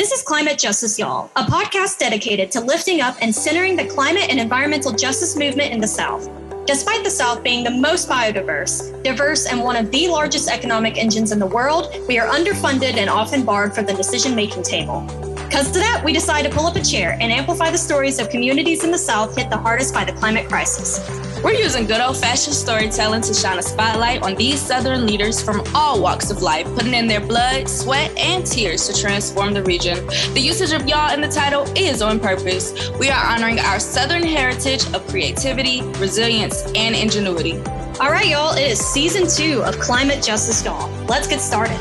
This is Climate Justice Y'all, a podcast dedicated to lifting up and centering the climate and environmental justice movement in the South. Despite the South being the most biodiverse, diverse, and one of the largest economic engines in the world, we are underfunded and often barred from the decision making table. Because of that, we decided to pull up a chair and amplify the stories of communities in the South hit the hardest by the climate crisis. We're using good old fashioned storytelling to shine a spotlight on these Southern leaders from all walks of life, putting in their blood, sweat, and tears to transform the region. The usage of y'all in the title is on purpose. We are honoring our Southern heritage of creativity, resilience, and ingenuity. All right, y'all, it is season two of Climate Justice Y'all. Let's get started.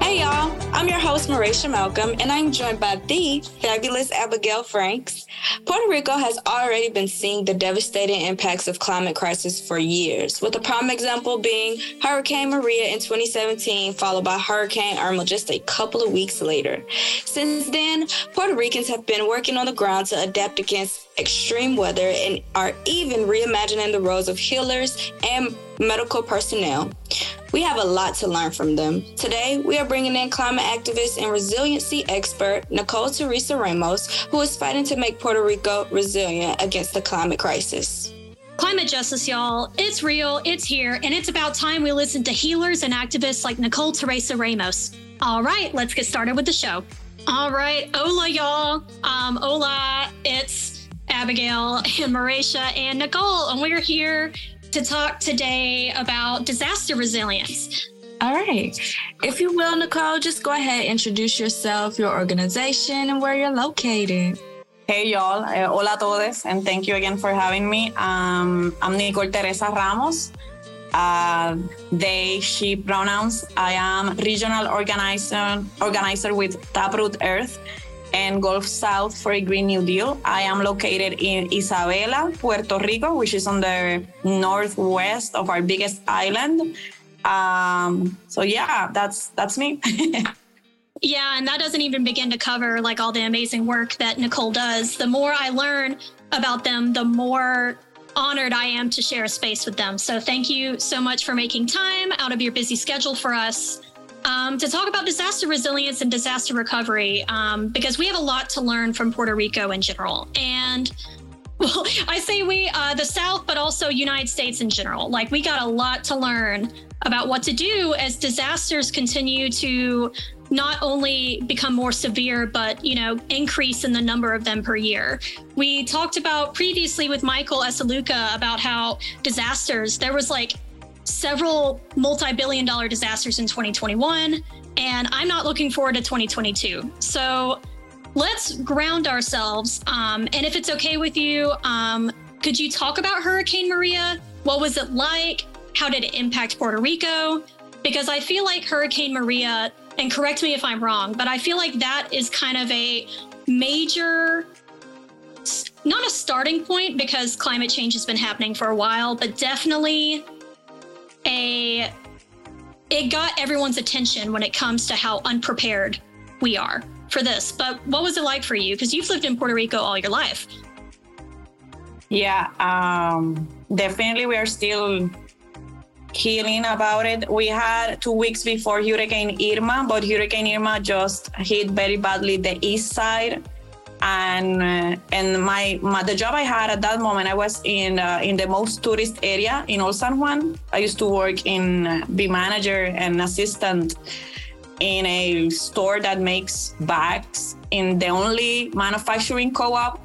Hey, y'all. I'm your host, Marisha Malcolm, and I'm joined by the fabulous Abigail Franks. Puerto Rico has already been seeing the devastating impacts of climate crisis for years, with a prime example being Hurricane Maria in 2017, followed by Hurricane Irma just a couple of weeks later. Since then, Puerto Ricans have been working on the ground to adapt against extreme weather and are even reimagining the roles of healers and medical personnel. We have a lot to learn from them. Today, we are bringing in climate activist and resiliency expert Nicole Teresa Ramos, who is fighting to make Puerto Rico resilient against the climate crisis. Climate justice, y'all. It's real, it's here, and it's about time we listen to healers and activists like Nicole Teresa Ramos. All right, let's get started with the show. All right, hola, y'all. Um, hola, it's Abigail and Marisha and Nicole, and we're here to talk today about disaster resilience. All right. If you will, Nicole, just go ahead, introduce yourself, your organization, and where you're located. Hey, y'all. Uh, hola todos, and thank you again for having me. Um, I'm Nicole Teresa Ramos. Uh, they, she pronouns. I am regional organizer, organizer with Taproot Earth and Gulf South for a Green New Deal. I am located in Isabela, Puerto Rico, which is on the northwest of our biggest island. Um, so yeah, that's that's me. yeah, and that doesn't even begin to cover like all the amazing work that Nicole does. The more I learn about them, the more honored I am to share a space with them. So thank you so much for making time out of your busy schedule for us um, to talk about disaster resilience and disaster recovery um, because we have a lot to learn from Puerto Rico in general. And well, I say we, uh, the South, but also United States in general. Like we got a lot to learn about what to do as disasters continue to not only become more severe, but you know, increase in the number of them per year. We talked about previously with Michael Esaluca about how disasters, there was like several multi billion dollar disasters in 2021, and I'm not looking forward to 2022. So let's ground ourselves. Um, and if it's okay with you, um, could you talk about Hurricane Maria? What was it like? How did it impact Puerto Rico? Because I feel like Hurricane Maria, and correct me if I'm wrong, but I feel like that is kind of a major not a starting point because climate change has been happening for a while, but definitely a it got everyone's attention when it comes to how unprepared we are for this. But what was it like for you? Because you've lived in Puerto Rico all your life. Yeah, um, definitely we are still healing about it. We had two weeks before Hurricane Irma, but Hurricane Irma just hit very badly the east side and uh, and my, my, the job I had at that moment I was in uh, in the most tourist area in Old San Juan. I used to work in uh, be manager and assistant in a store that makes bags in the only manufacturing co-op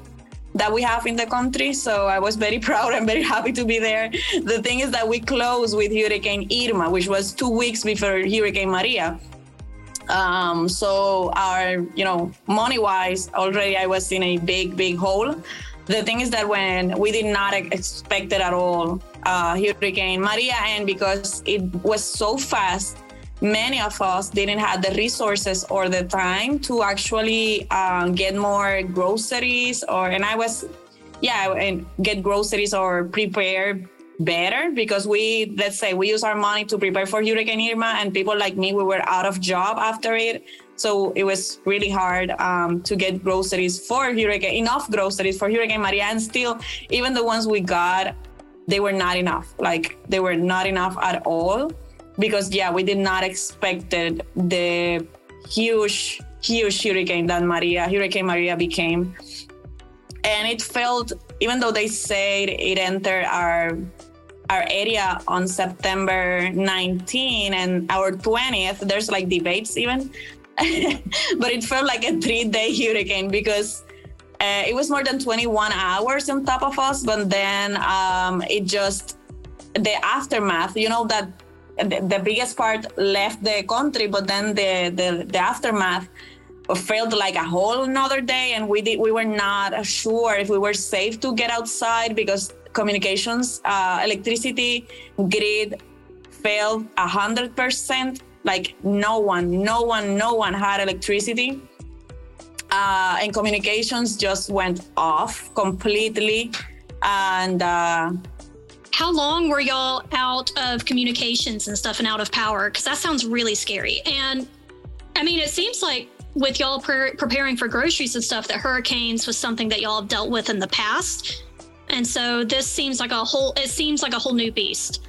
that we have in the country. So I was very proud and very happy to be there. The thing is that we closed with Hurricane Irma, which was two weeks before Hurricane Maria. Um, so our, you know, money wise, already I was in a big, big hole. The thing is that when we did not expect it at all, uh, Hurricane Maria, and because it was so fast, many of us didn't have the resources or the time to actually um, get more groceries or, and I was, yeah, and get groceries or prepare better because we let's say we use our money to prepare for hurricane irma and people like me we were out of job after it. So it was really hard um, to get groceries for hurricane enough groceries for hurricane maria. And still even the ones we got they were not enough. Like they were not enough at all because yeah we did not expected the huge huge hurricane that Maria, Hurricane Maria became. And it felt, even though they said it entered our our area on September 19 and our 20th, there's like debates even. but it felt like a three day hurricane because uh, it was more than 21 hours on top of us. But then um, it just, the aftermath, you know, that the, the, biggest part left the country, but then the, the, the aftermath felt like a whole another day and we did we were not sure if we were safe to get outside because communications uh, electricity grid failed a hundred percent. Like no one no one no one had electricity. Uh, and communications just went off completely. And uh, how long were y'all out of communications and stuff and out of power? Because that sounds really scary. And i mean it seems like with y'all pre- preparing for groceries and stuff that hurricanes was something that y'all have dealt with in the past and so this seems like a whole it seems like a whole new beast.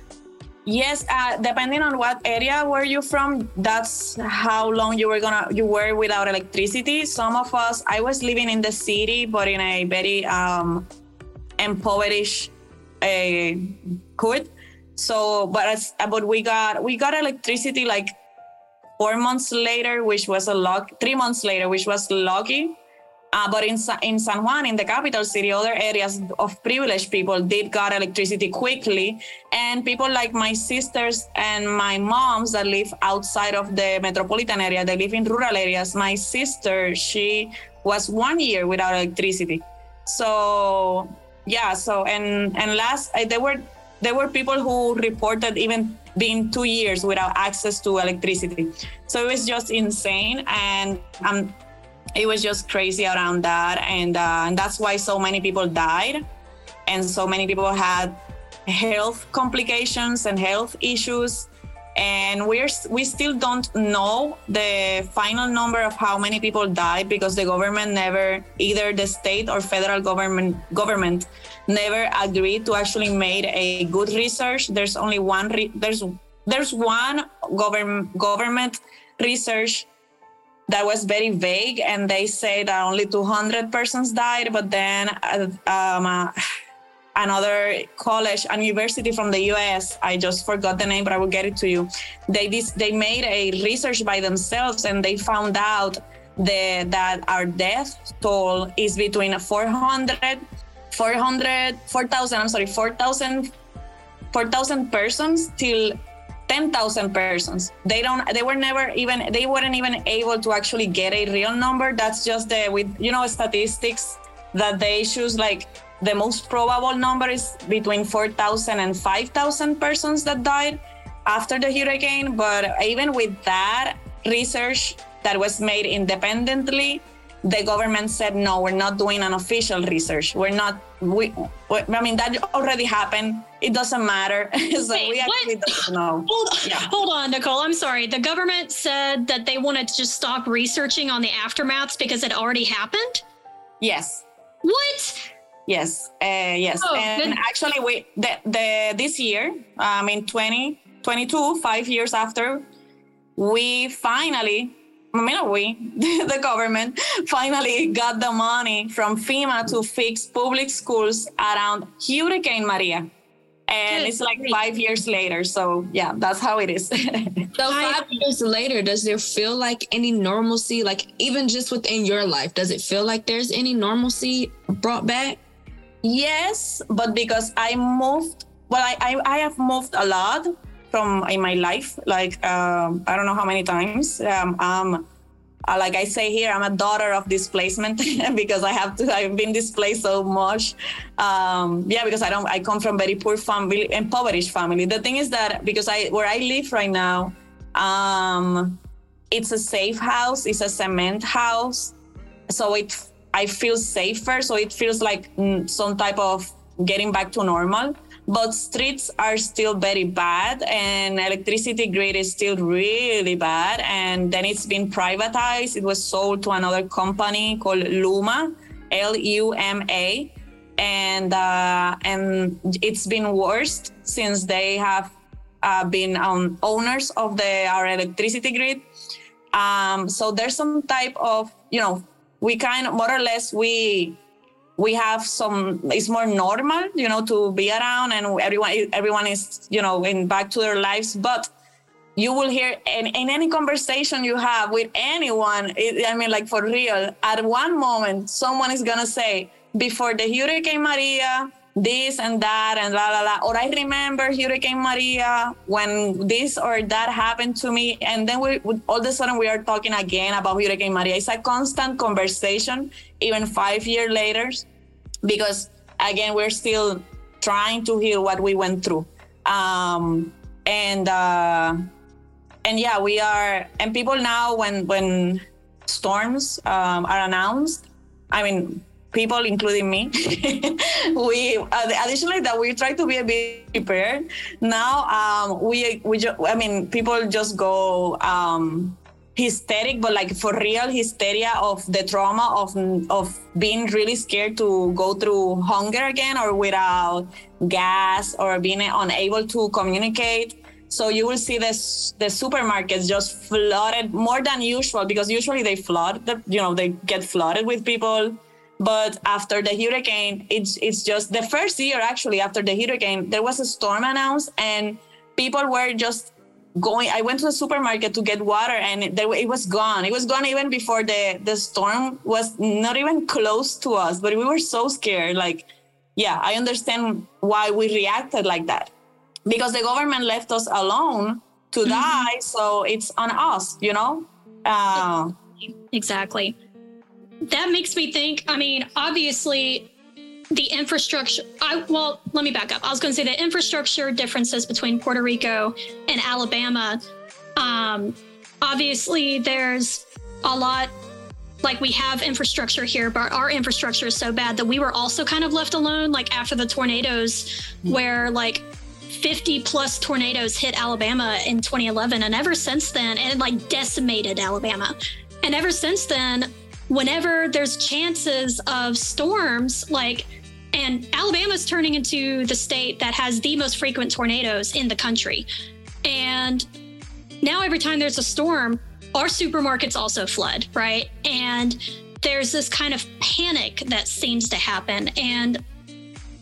Yes uh, depending on what area were you from that's how long you were gonna you were without electricity. Some of us i was living in the city but in a very um impoverished uh, hood so but as but we got we got electricity like four months later, which was a luck, three months later, which was lucky. Uh, but in, in San Juan, in the capital city, other areas of privileged people did got electricity quickly. And people like my sisters and my moms that live outside of the metropolitan area, they live in rural areas. My sister, she was one year without electricity. So yeah, so and and last uh, there were there were people who reported even being two years without access to electricity. So it was just insane. And um, it was just crazy around that. And, uh, and that's why so many people died. And so many people had health complications and health issues and we're we still don't know the final number of how many people died because the government never either the state or federal government government never agreed to actually made a good research there's only one re- there's there's one government government research that was very vague and they say that only 200 persons died but then uh, um, uh, another college, university from the US. I just forgot the name, but I will get it to you. They they made a research by themselves and they found out the, that our death toll is between 400, 400, 4,000, I'm sorry, 4,000 4,000 persons till 10,000 persons. They don't, they were never even, they weren't even able to actually get a real number. That's just the, with, you know, statistics that they choose like the most probable number is between 4,000 and 5,000 persons that died after the hurricane. But even with that research that was made independently, the government said, no, we're not doing an official research. We're not, we, I mean, that already happened. It doesn't matter. so Wait, we actually what? don't know. Hold, yeah. hold on, Nicole. I'm sorry. The government said that they wanted to just stop researching on the aftermaths because it already happened? Yes. What? Yes, uh, yes, oh, and good. actually, we the, the this year, um, in 2022, five years after, we finally, I mean, we, the government, finally got the money from FEMA to fix public schools around Hurricane Maria. And Good. it's like five years later. So, yeah, that's how it is. so, five years later, does there feel like any normalcy? Like, even just within your life, does it feel like there's any normalcy brought back? Yes, but because I moved, well, I, I, I have moved a lot from in my life. Like um, I don't know how many times. Um, um, uh, like I say here, I'm a daughter of displacement because I have to. I've been displaced so much. Um, yeah, because I don't. I come from very poor family, impoverished family. The thing is that because I where I live right now, um, it's a safe house. It's a cement house, so it I feel safer. So it feels like mm, some type of getting back to normal. But streets are still very bad, and electricity grid is still really bad. And then it's been privatized. It was sold to another company called Luma, L U M A, and uh, and it's been worse since they have uh, been um, owners of the our electricity grid Um, so there's some type of, you know, we kind of more or less we we have some it's more normal you know to be around and everyone everyone is you know in back to their lives but you will hear in, in any conversation you have with anyone it, i mean like for real at one moment someone is gonna say before the hurricane maria this and that and la la la. Or I remember Hurricane Maria when this or that happened to me, and then we all of a sudden we are talking again about Hurricane Maria. It's a constant conversation, even five years later, because again we're still trying to heal what we went through, um, and uh, and yeah, we are. And people now when when storms um, are announced, I mean people, including me, we additionally that we try to be a bit prepared. Now, um, we we ju- I mean, people just go um, hysteric, but like for real hysteria of the trauma of of being really scared to go through hunger again or without gas or being unable to communicate. So you will see this the supermarkets just flooded more than usual because usually they flood the, you know they get flooded with people but after the hurricane, it's it's just the first year actually after the hurricane, there was a storm announced and people were just going i went to the supermarket to get water and it, it was gone. It was gone even before the the storm was not even close to us but we were so scared. Like yeah i understand why we reacted like that. Because the government left us alone to mm-hmm. die so it's on us you know? Uh, exactly that makes me think. I mean, obviously, the infrastructure. I well, let me back up. I was going to say the infrastructure differences between Puerto Rico and Alabama. Um, obviously, there's a lot. Like we have infrastructure here, but our infrastructure is so bad that we were also kind of left alone. Like after the tornadoes, where like 50 plus tornadoes hit Alabama in 2011, and ever since then, and it like decimated Alabama. And ever since then, whenever there's chances of storms, like, and Alabama's turning into the state that has the most frequent tornadoes in the country. And now every time there's a storm, our supermarkets also flood, right? And there's this kind of panic that seems to happen. And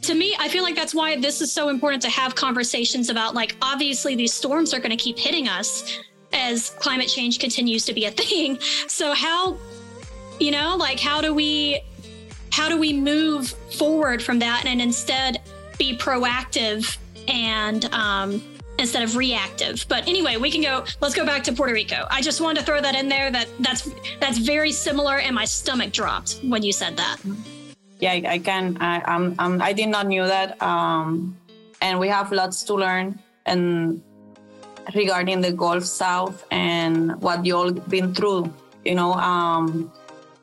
to me, I feel like that's why this is so important to have conversations about like, obviously, these storms are going to keep hitting us as climate change continues to be a thing. So, how you know like how do we how do we move forward from that and instead be proactive and um, instead of reactive? But anyway we can go let's go back to puerto rico. I just wanted to throw that in there that that's that's very similar and my stomach dropped when you said that. Yeah i, I can I, I'm, I'm, i did not knew that um, and we have lots to learn and regarding the gulf south and what you all been through you know um,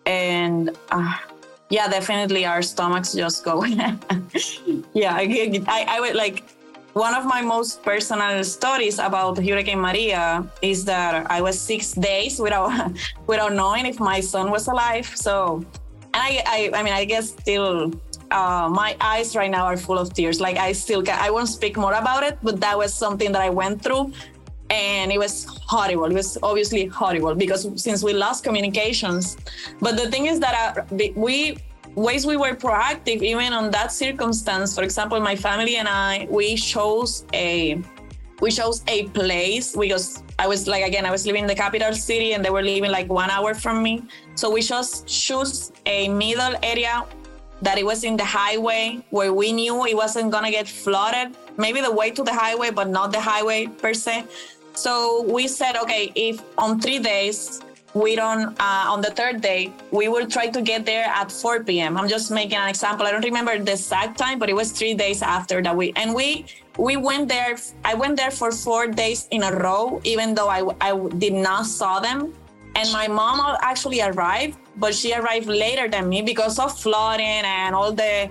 and uh, yeah, definitely our stomachs just go. yeah, I, I, I would like one of my most personal stories about Hurricane Maria is that I was six days without without knowing if my son was alive. So, and I, I, I mean, I guess still, uh, my eyes right now are full of tears. Like I still, can, I won't speak more about it, but that was something that I went through, and it was horrible. It was obviously horrible because since we lost communications. But the thing is that uh, we ways we were proactive even on that circumstance. For example, my family and I we chose a we chose a place because I was like again I was living in the capital city and they were living like one hour from me. So we just chose a middle area that it was in the highway where we knew it wasn't gonna get flooded. Maybe the way to the highway, but not the highway per se. So we said, okay, if on three days we don't, uh, on the third day, we will try to get there at 4 p.m. I'm just making an example. I don't remember the exact time, but it was three days after that we, and we, we went there. I went there for four days in a row, even though I, I did not saw them. And my mom actually arrived, but she arrived later than me because of flooding and all the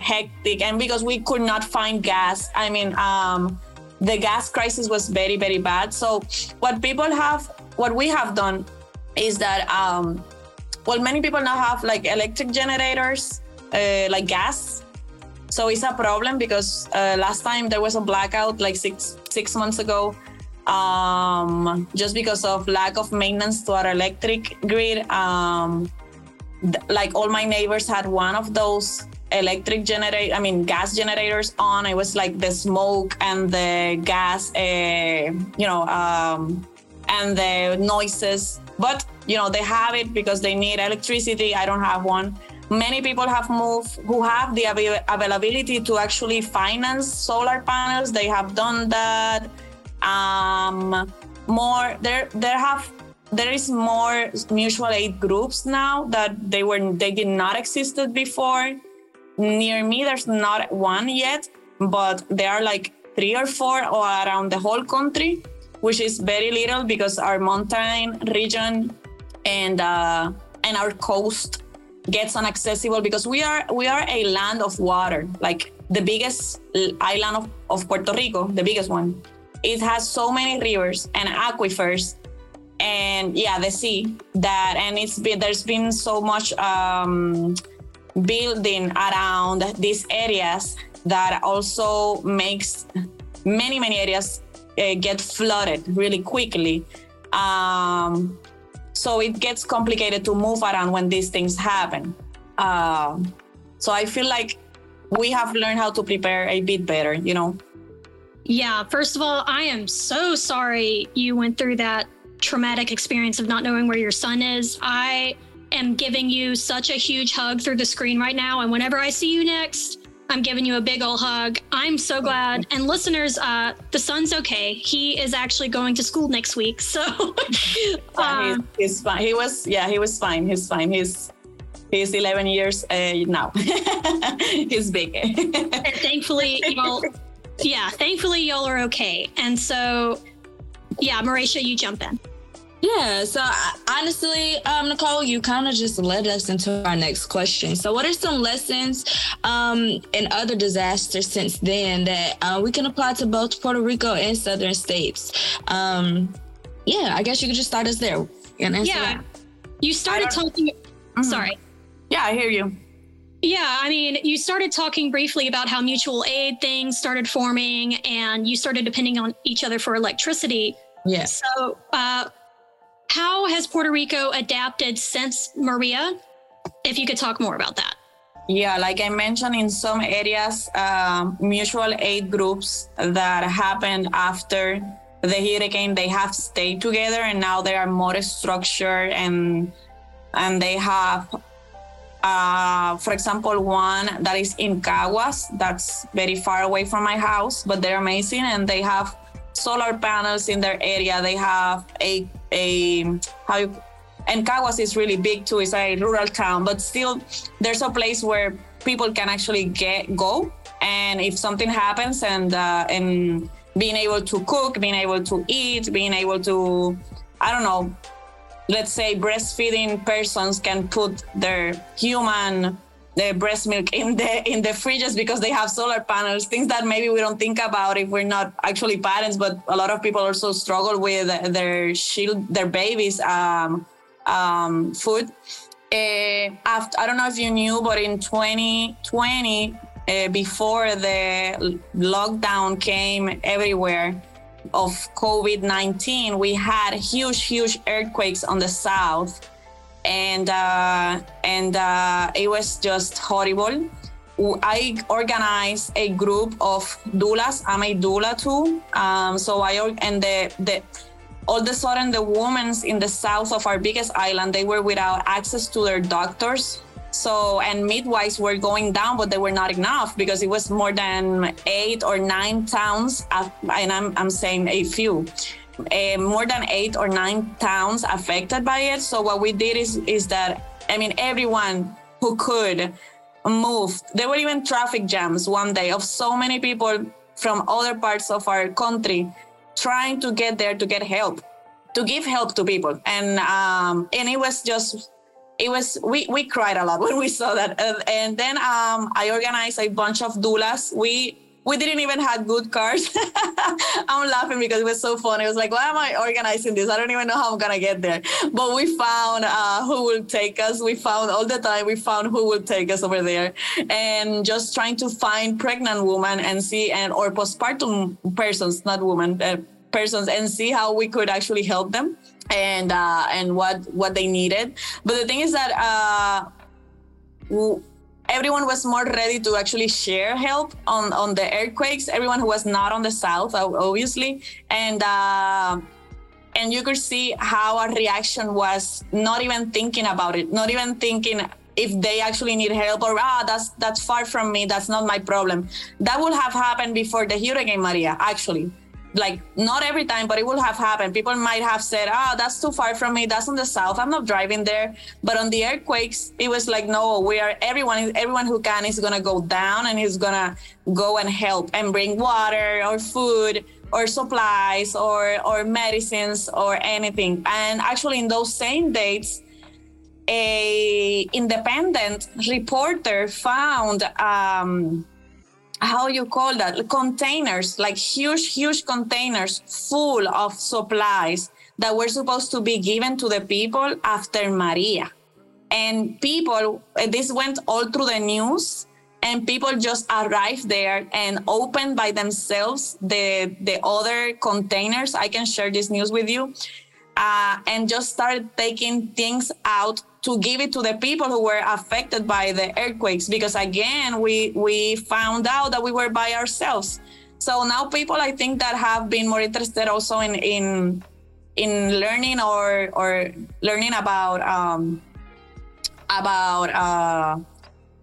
hectic, and because we could not find gas. I mean, um, the gas crisis was very very bad so what people have what we have done is that um, well many people now have like electric generators uh, like gas so it's a problem because uh, last time there was a blackout like six six months ago um, just because of lack of maintenance to our electric grid. Um, like all my neighbors had one of those electric generate i mean gas generators on. It was like the smoke and the gas uh, you know um, and the noises. But you know they have it because they need electricity. I don't have one. Many people have moved who have the avail- availability to actually finance solar panels. They have done that. Um, more there there have there is more mutual aid groups now that they were they did not existed before near me there's not one yet but there are like three or four around the whole country which is very little because our mountain region and uh, and our coast gets inaccessible because we are we are a land of water. Like the biggest island of, of puerto rico the biggest one it has so many rivers and aquifers and yeah the sea that and it's been there's been so much um, building around these areas that also makes many many areas uh, get flooded really quickly. Um, so it gets complicated to move around when these things happen. Um, so i feel like we have learned how to prepare a bit better you know? Yeah first of all i am so sorry you went through that traumatic experience of not knowing where your son is. I am giving you such a huge hug through the screen right now. And whenever I see you next, I'm giving you a big old hug. I'm so glad. And listeners, uh, the son's okay. He is actually going to school next week. So yeah, he's, he's, fine. He was, yeah, he was fine. He's fine. He's he's 11 years uh, now. he's big. and thankfully, y'all, yeah, thankfully y'all are okay. And so, yeah, Marisha, you jump in. Yeah. So honestly, um, Nicole, you kind of just led us into our next question. So, what are some lessons um, in other disasters since then that uh, we can apply to both Puerto Rico and southern states? Um, yeah, I guess you could just start us there. yeah. That. You started talking. Mm-hmm. Sorry. Yeah, I hear you. Yeah, I mean, you started talking briefly about how mutual aid things started forming and you started depending on each other for electricity. Yeah. So, uh, how has Puerto Rico adapted since Maria? If you could talk more about that. Yeah, like I mentioned, in some areas, um, mutual aid groups that happened after the hurricane, they have stayed together, and now they are more structured and and they have, uh, for example, one that is in Caguas, that's very far away from my house, but they're amazing, and they have solar panels in their area. They have a a how you, and Caguas is really big too. It's a rural town, but still there's a place where people can actually get go. And if something happens, and uh, and being able to cook, being able to eat, being able to, I don't know, let's say breastfeeding persons can put their human the breast milk in the in the fridges because they have solar panels things that maybe we don't think about if we're not actually parents but a lot of people also struggle with their shield their babies um, um, food. Uh, after, i don't know if you knew but in 2020 uh, before the lockdown came everywhere of covid-19 we had huge huge earthquakes on the south and uh, and uh, it was just horrible. I organized a group of doulas. I'm a doula too. Um, so I and the the all of a sudden the women in the south of our biggest island they were without access to their doctors. So and midwives were going down, but they were not enough because it was more than eight or nine towns, and I'm I'm saying a few uh, more than eight or nine towns affected by it. So what we did is is that I mean everyone who could moved. There were even traffic jams one day of so many people from other parts of our country trying to get there to get help, to give help to people, and um, and it was just it was we we cried a lot when we saw that and, and then um, i organized a bunch of doulas we we didn't even have good cars. I'm laughing because it was so fun. It was like, why am I organizing this? I don't even know how I'm gonna get there. But we found uh, who will take us. We found all the time. We found who will take us over there, and just trying to find pregnant women and see and or postpartum persons, not women. Uh, persons and see how we could actually help them and uh, and what what they needed. But the thing is that uh, everyone was more ready to actually share help on on the earthquakes. Everyone who was not on the south, obviously, and. Uh, and you could see how our reaction was not even thinking about it, not even thinking if they actually need help or ah that's that's far from me that's not my problem that would have happened before the hurricane maria actually like not every time but it will have happened. People might have said oh, that's too far from me. That's on the south. I'm not driving there. But on the earthquakes it was like no we are everyone everyone who can is gonna go down and is gonna go and help and bring water or food or supplies or or medicines or anything. And actually in those same dates a independent reporter found um, how you call that containers like huge huge containers full of supplies that were supposed to be given to the people after maria. And people this went all through the news and people just arrived there and opened by themselves the the other containers. I can share this news with you uh, and just started taking things out to give it to the people who were affected by the earthquakes. Because again we we found out that we were by ourselves. So now people i think that have been more interested also in in in learning or or learning about um about uh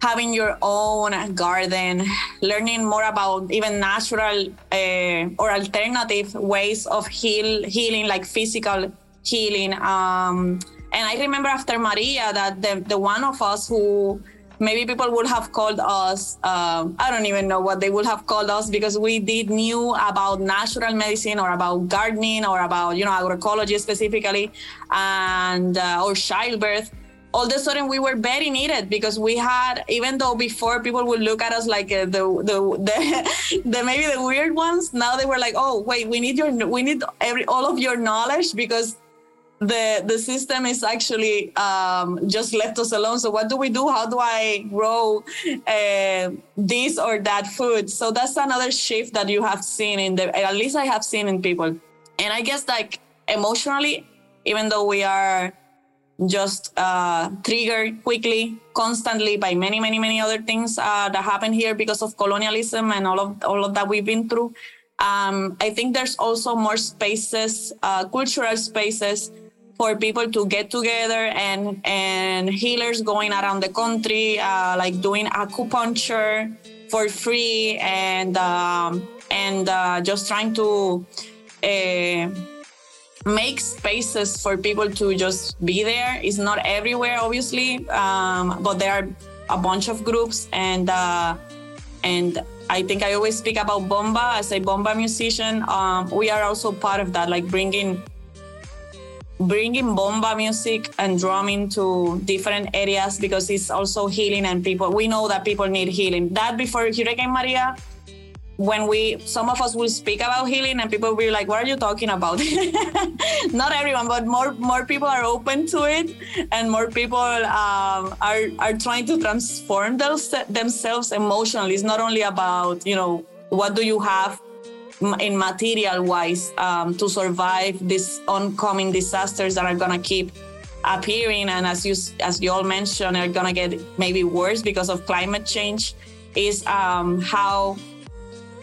having your own garden, learning more about even natural uh, or alternative ways of heal, healing, like physical healing. Um, and I remember after Maria that the, the one of us who maybe people would have called us um, i don't even know what they would have called us because we did knew about natural medicine or about gardening or about you know agroecology specifically and uh, or childbirth all of a sudden we were very needed because we had even though before people would look at us like uh, the, the, the the maybe the weird ones now they were like oh wait we need your we need every all of your knowledge because the the system is actually um, just left us alone. So what do we do? How do I grow uh, this or that food? So that's another shift that you have seen in the at least I have seen in people. And I guess like emotionally, even though we are just uh, triggered quickly, constantly by many, many, many other things uh, that happen here because of colonialism and all of all of that we've been through. Um, I think there's also more spaces, uh, cultural spaces for people to get together and and healers going around the country uh, like doing acupuncture for free and um, and uh, just trying to uh, make spaces for people to just be there it's not everywhere obviously um, but there are a bunch of groups and uh, and I think I always speak about bomba as a bomba musician. Um, we are also part of that, like bringing bringing bomba music and drumming to different areas because it's also healing and people we know that people need healing. That before hurricane maria when we some of us will speak about healing and people will be like what are you talking about? Not everyone but more more people are open to it and more people um, are are trying to transform those, themselves emotionally. It's not only about you know what do you have in material wise um, to survive these oncoming disasters that are gonna keep appearing and as you as you all mentioned are gonna get maybe worse because of climate change is um, how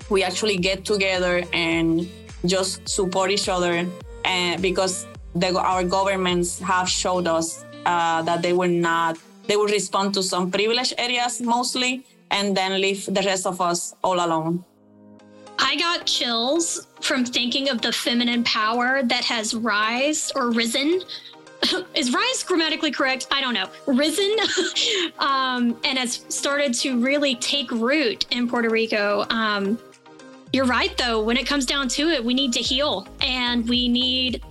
we actually get together and just support each other and because the, our governments have showed us uh, that they will not they will respond to some privileged areas mostly and then leave the rest of us all alone I got chills from thinking of the feminine power that has rise or risen. Is rise grammatically correct? I don't know. Risen um, and has started to really take root in Puerto Rico. Um, you're right, though. When it comes down to it, we need to heal and we need,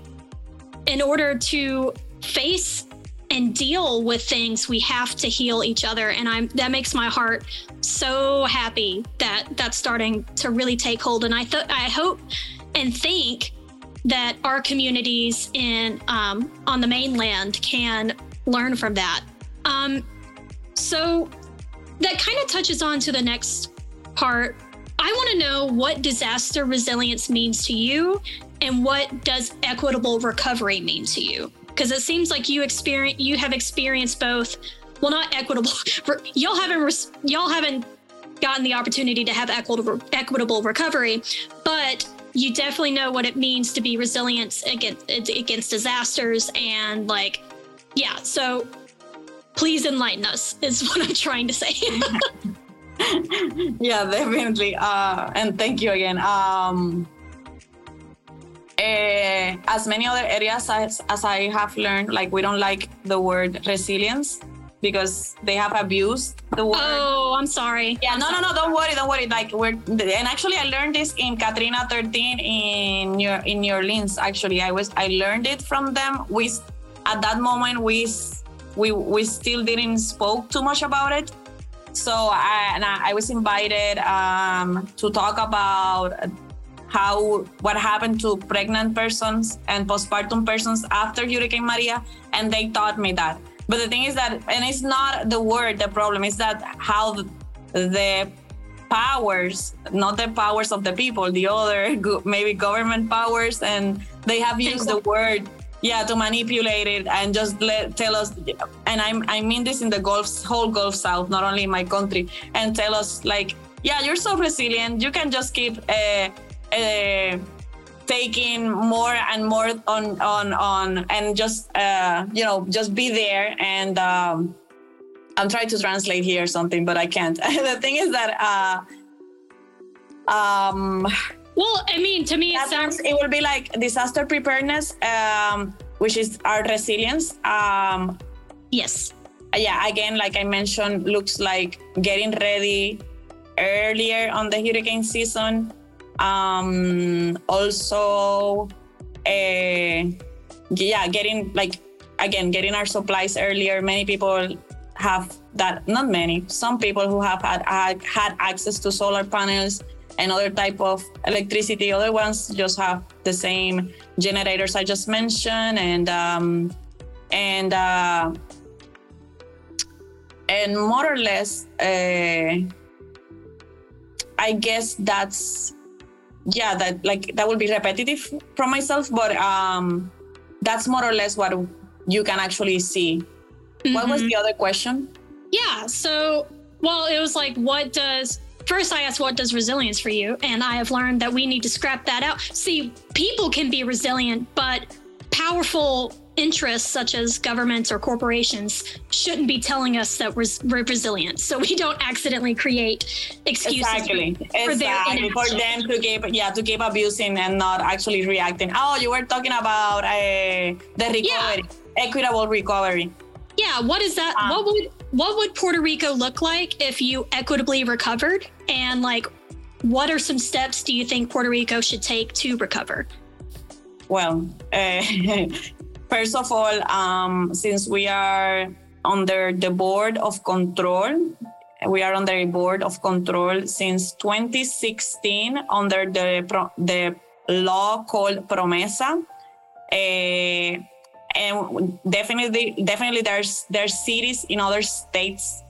in order to face and deal with things, we have to heal each other. And I'm that makes my heart so happy that that's starting to really take hold. And I I hope and think that our communities in um, on the mainland can learn from that. Um, so that kind of touches on to the next part. I want to know what disaster resilience means to you and what does equitable recovery mean to you? Because it seems like you experience you have experienced both. Well, not equitable. Y'all haven't y'all haven't gotten the opportunity to have equitable equitable recovery, but you definitely know what it means to be resilient against against disasters and like yeah. So please enlighten us is what I'm trying to say. yeah, definitely. Uh, and thank you again. Um, uh, as many other areas as, as I have learned, like we don't like the word resilience because they have abused the word. Oh, I'm sorry. Yeah, I'm no, sorry. no, no, don't worry, don't worry. Like we're and actually I learned this in Katrina 13 in New in New Orleans. Actually, I was I learned it from them. We at that moment we we we still didn't spoke too much about it. So I, and I, I was invited um, to talk about how what happened to pregnant persons and postpartum persons after Hurricane Maria, and they taught me that. But the thing is that, and it's not the word the problem, is that how the, powers, not the powers of the people, the other maybe government powers, and they have used the word yeah to manipulate it and just let tell us and i i mean this in the gulf whole gulf south not only in my country and tell us like yeah you're so resilient you can just keep uh, uh, taking more and more on on on and just uh, you know just be there and um, i'm trying to translate here something but i can't. The thing is that uh, um well i mean to me it sounds it will be like disaster preparedness um, which is our resilience. Um, yes. yeah again like i mentioned looks like getting ready earlier on the hurricane season um also uh, yeah getting like again getting our supplies earlier. Many people have that not many some people who have had had access to solar panels and other type of electricity. Other ones just have the same generators i just mentioned and um and uh and more or less uh i guess that's yeah that like that will be repetitive from myself but um that's more or less what you can actually see mm-hmm. what was mm-hmm. the other question yeah so well it was like what does first i asked what does resilience for you and i have learned that we need to scrap that out see people can be resilient but powerful interests such as governments or corporations shouldn't be telling us that we're, we're resilient so we don't accidentally create excuses exactly. for, exactly. for them to keep yeah to keep abusing and not actually reacting oh you were talking about uh, the recovery yeah. equitable recovery yeah what is that um, what would what would puerto rico look like if you equitably recovered and like what are some steps do you think puerto rico should take to recover well uh, First of all, um, since we are under the board of control, we are under a board of control since 2016 under the the law called Promesa. Uh, and definitely, definitely, there's there's cities in other states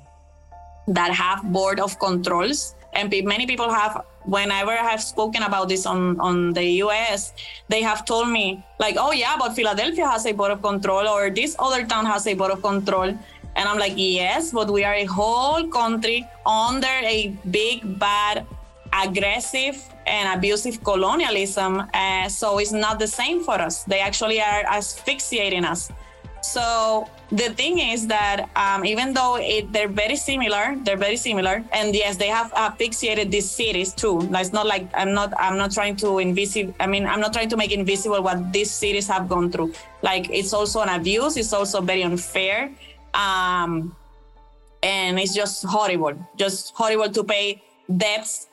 that have board of controls, and many people have whenever I have spoken about this on, on the US, they have told me, like, oh, yeah, but Philadelphia has a board of control, or this other town has a board of control. And I'm like, yes, but we are a whole country under a big, bad, aggressive, and abusive colonialism. Uh, so it's not the same for us. They actually are asphyxiating us. So the thing is that um, even though it, they're very similar, they're very similar, and yes, they have asphyxiated these cities too. It's not like I'm not I'm not trying to invisible. I mean, I'm not trying to make invisible what these cities have gone through. Like it's also an abuse. It's also very unfair, um, and it's just horrible. Just horrible to pay debts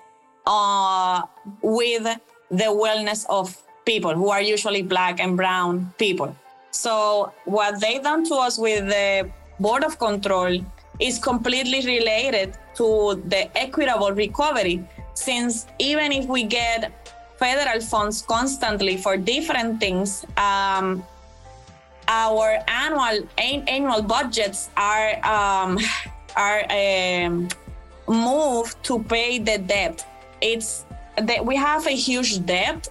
uh, with the wellness of people who are usually black and brown people. So what they done to us with the board of control is completely related to the equitable recovery since even if we get federal funds constantly for different things um, our annual annual budgets are um, are um, moved to pay the debt it's that we have a huge debt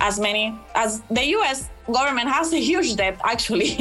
as many as the U.S. government has a huge debt actually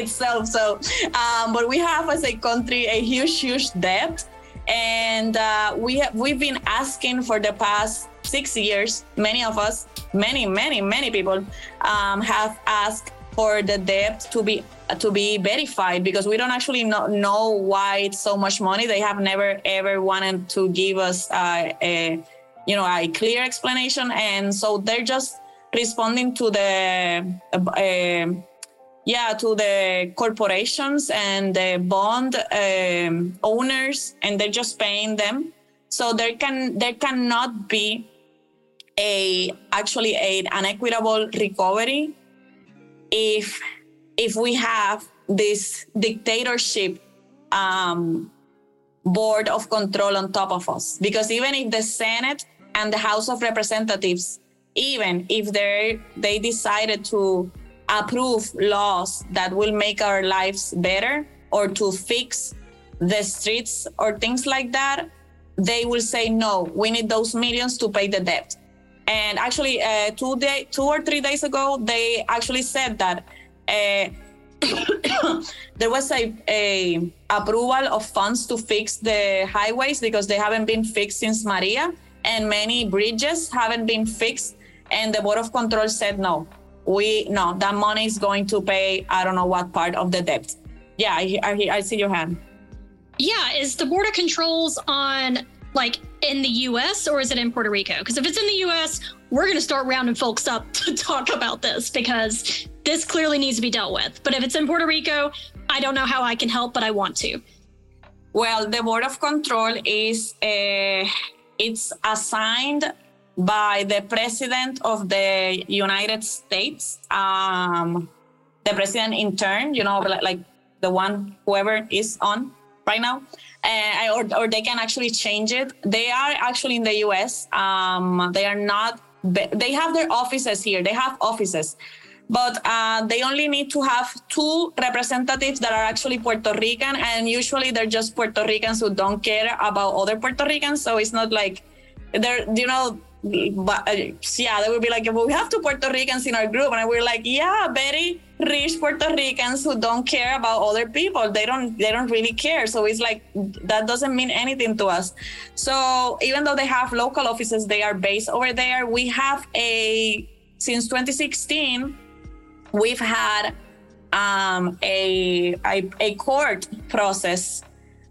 itself. So, um, but we have as a country a huge, huge debt, and uh, we have we've been asking for the past six years. Many of us, many, many, many people um, have asked for the debt to be to be verified because we don't actually know, know why it's so much money. They have never ever wanted to give us uh, a you know a clear explanation, and so they're just responding to the uh, yeah to the corporations and the bond um, owners, and they're just paying them. So there can there cannot be a actually a, an equitable recovery if if we have this dictatorship um, board of control on top of us. Because even if the Senate and the House of Representatives, even if they they decided to approve laws that will make our lives better or to fix the streets or things like that, they will say no. We need those millions to pay the debt. And actually, uh, two day, two or three days ago, they actually said that uh, there was a, a approval of funds to fix the highways because they haven't been fixed since Maria, and many bridges haven't been fixed. And the board of control said no. We no, that money is going to pay. I don't know what part of the debt. Yeah, I, I, I see your hand. Yeah, is the border controls on like in the US or is it in Puerto Rico? Because if it's in the US, we're going to start rounding folks up to talk about this because this clearly needs to be dealt with. But if it's in Puerto Rico, I don't know how I can help, but I want to. Well, the board of control is uh, it's assigned by the president of the United States, um, the president in turn. You know, like the one whoever is on right now uh, or, or they can actually change it. They are actually in the US. Um, they are not, they have their offices here. They have offices, but uh, they only need to have two representatives that are actually Puerto Rican. And usually they're just Puerto Ricans who don't care about other Puerto Ricans. So it's not like they're, you know, but uh, yeah, they would be like, well, we have two Puerto Ricans in our group, and we're like, yeah, very rich Puerto Ricans who don't care about other people. They don't, they don't really care. So it's like that doesn't mean anything to us. So even though they have local offices, they are based over there. We have a since 2016, we've had um, a, a a court process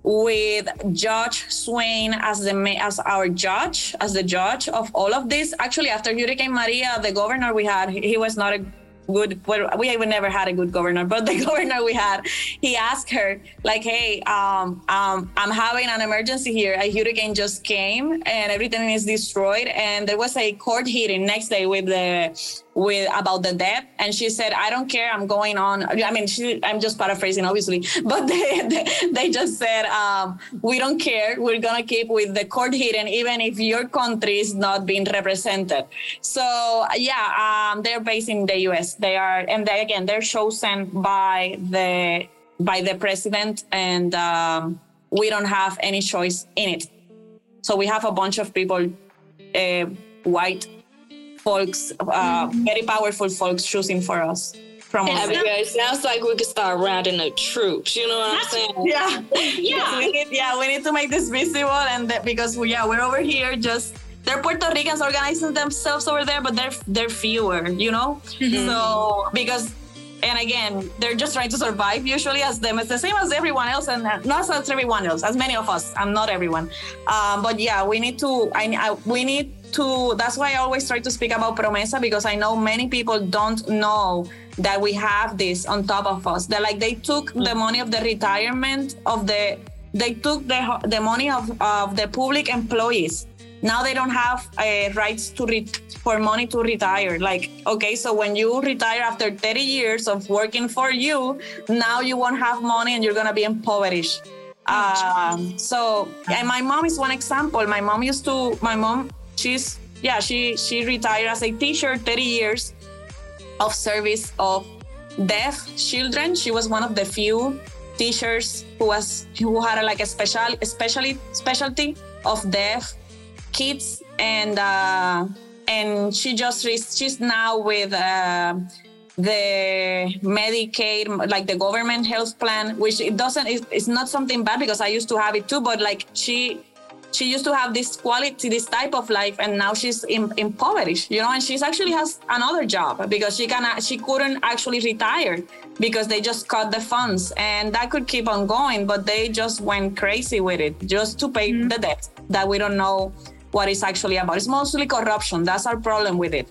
with Judge Swain as the as our judge, as the judge of all of this. Actually, after Hurricane Maria, the governor we had, he was not a good we even never had a good governor but the governor we had he asked her like hey um, um, i'm having an emergency here a hurricane just came and everything is destroyed and there was a court hearing next day with the with about the debt and she said i don't care i'm going on i mean she, i'm just paraphrasing obviously but they, they, they just said um, we don't care we're gonna keep with the court hearing even if your country is not being represented. So yeah um, they're based in the us they are and they again they're chosen by the by the president and um, we don't have any choice in it. So we have a bunch of people uh, white folks, uh, very powerful folks choosing for us. From us. it sounds like we could start rounding the troops. You know what I'm saying? Yeah, yeah. we need, yeah, we need to make this visible, and that, because we, yeah, we're over here just they're Puerto Ricans organizing themselves over there, but they're they're fewer, you know. Mm-hmm. So because and again, they're just trying to survive usually as them. It's the same as everyone else, and not as everyone else, as many of us. I'm not everyone, um, but yeah, we need to. I, I we need to that's why I always try to speak about promesa because I know many people don't know that we have this on top of us. That like they took the mm. money of the retirement of the they took the the money of, of the public employees. Now they don't have uh, rights to re- for money to retire. Like okay, so when you retire after 30 years of working for you, now you won't have money and you're gonna be impoverished. Um, so and my mom is one example. My mom used to my mom she's yeah she she retired as a teacher 30 years of service of deaf children she was one of the few teachers who was who had a, like a special especially specialty of deaf kids and uh, and she just she's now with uh, the Medicaid, like the government health plan, which it doesn't, it's, it's not something bad because I used to have it too, but like she she used to have this quality, this type of life, and now she's in, impoverished, you know. And she's actually has another job because she can she couldn't actually retire because they just cut the funds, and that could keep on going, but they just went crazy with it just to pay mm-hmm. the debt that we don't know what it's actually about. It's mostly corruption. That's our problem with it.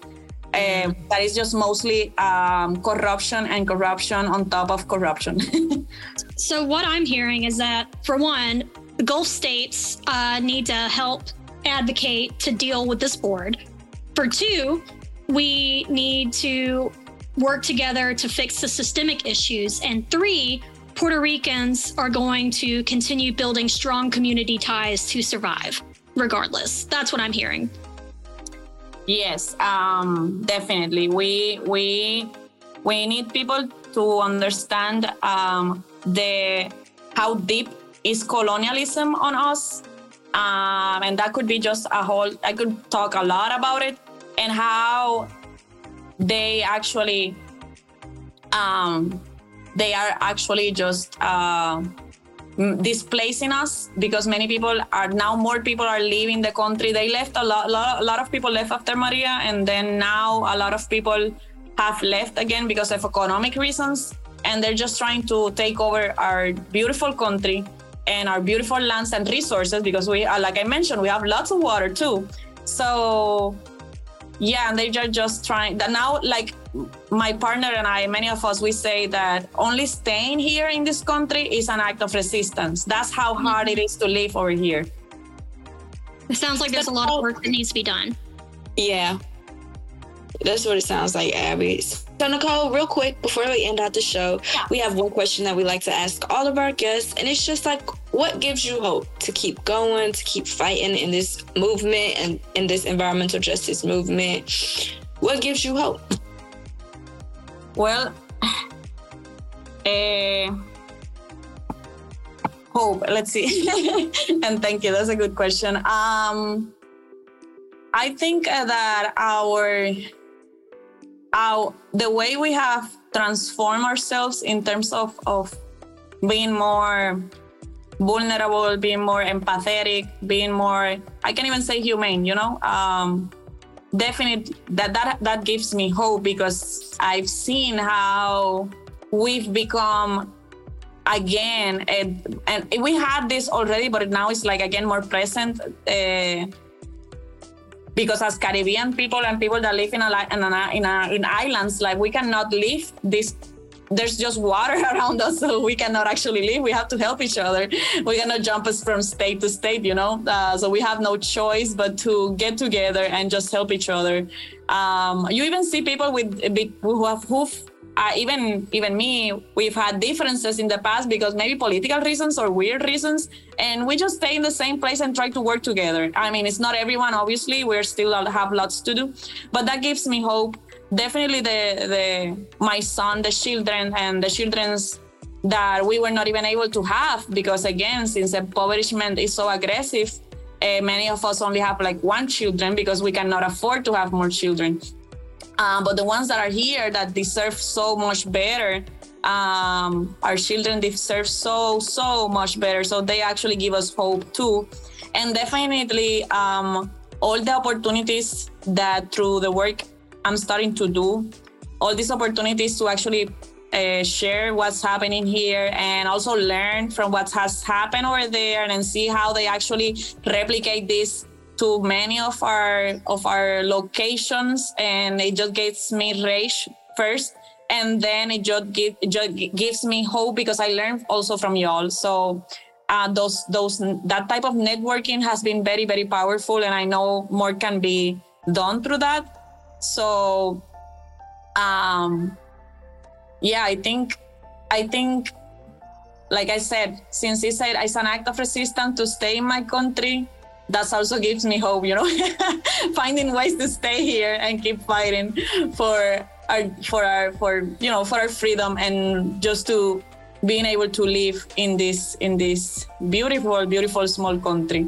Uh, that is just mostly um, corruption and corruption on top of corruption. so, what I'm hearing is that, for one, the Gulf states uh, need to help advocate to deal with this board. For two, we need to work together to fix the systemic issues. And three, Puerto Ricans are going to continue building strong community ties to survive, regardless. That's what I'm hearing. Yes, um, definitely. We we we need people to understand um, the how deep is colonialism on us. Um, and that could be just a whole, I could talk a lot about it and how they actually, um, they are actually just uh, displacing us because many people are now more people are leaving the country. They left a lot, lot, a lot of people left after Maria, and then now a lot of people have left again because of economic reasons, and they're just trying to take over our beautiful country and our beautiful lands and resources because we are, like I mentioned, we have lots of water too. So yeah, and they're just trying that now, like my partner and I, many of us, we say that only staying here in this country is an act of resistance. That's how hard it mm-hmm. is to live over here. It sounds like there's a lot of work that needs to be done. Yeah. That's what it sounds like, Abby. So, Nicole, real quick before we end out the show, yeah. we have one question that we like to ask all of our guests, and it's just like, what gives you hope to keep going, to keep fighting in this movement and in this environmental justice movement? What gives you hope? Well, uh, hope. Let's see. and thank you. That's a good question. Um, I think that our our the way we have transformed ourselves in terms of of being more vulnerable, being more empathetic, being more I can't even say humane, you know. Um, definitely that that that gives me hope because I've seen how we've become again and, and we had this already but now it's like again more present uh, because as Caribbean people and people that live in a, in, in, a, in islands, like we cannot live this. There's just water around us, so we cannot actually live. We have to help each other. We cannot jump us from state to state, you know. Uh, so we have no choice but to get together and just help each other. Um, you even see people with who have who uh, even even me, we've had differences in the past because maybe political reasons or weird reasons, and we just stay in the same place and try to work together. I mean, it's not everyone, obviously. We're still have lots to do, but that gives me hope. Definitely, the the my son, the children, and the children's that we were not even able to have because again, since impoverishment is so aggressive, uh, many of us only have like one children because we cannot afford to have more children. Um, but the ones that are here that deserve so much better, um, our children deserve so, so much better. So they actually give us hope too. And definitely um, all the opportunities that through the work I'm starting to do, all these opportunities to actually uh, share what's happening here and also learn from what has happened over there and see how they actually replicate this to many of our of our locations. And it just gets me rage first. And then it just, give, just gives me hope because i learned also from y'all. So uh, those those that type of networking has been very very powerful and i know more can be done through that so um yeah i think i think like i said since he said it's an act of resistance to stay in my country that also gives me hope you know finding ways to stay here and keep fighting for our for our for you know for our freedom and just to being able to live in this in this beautiful beautiful small country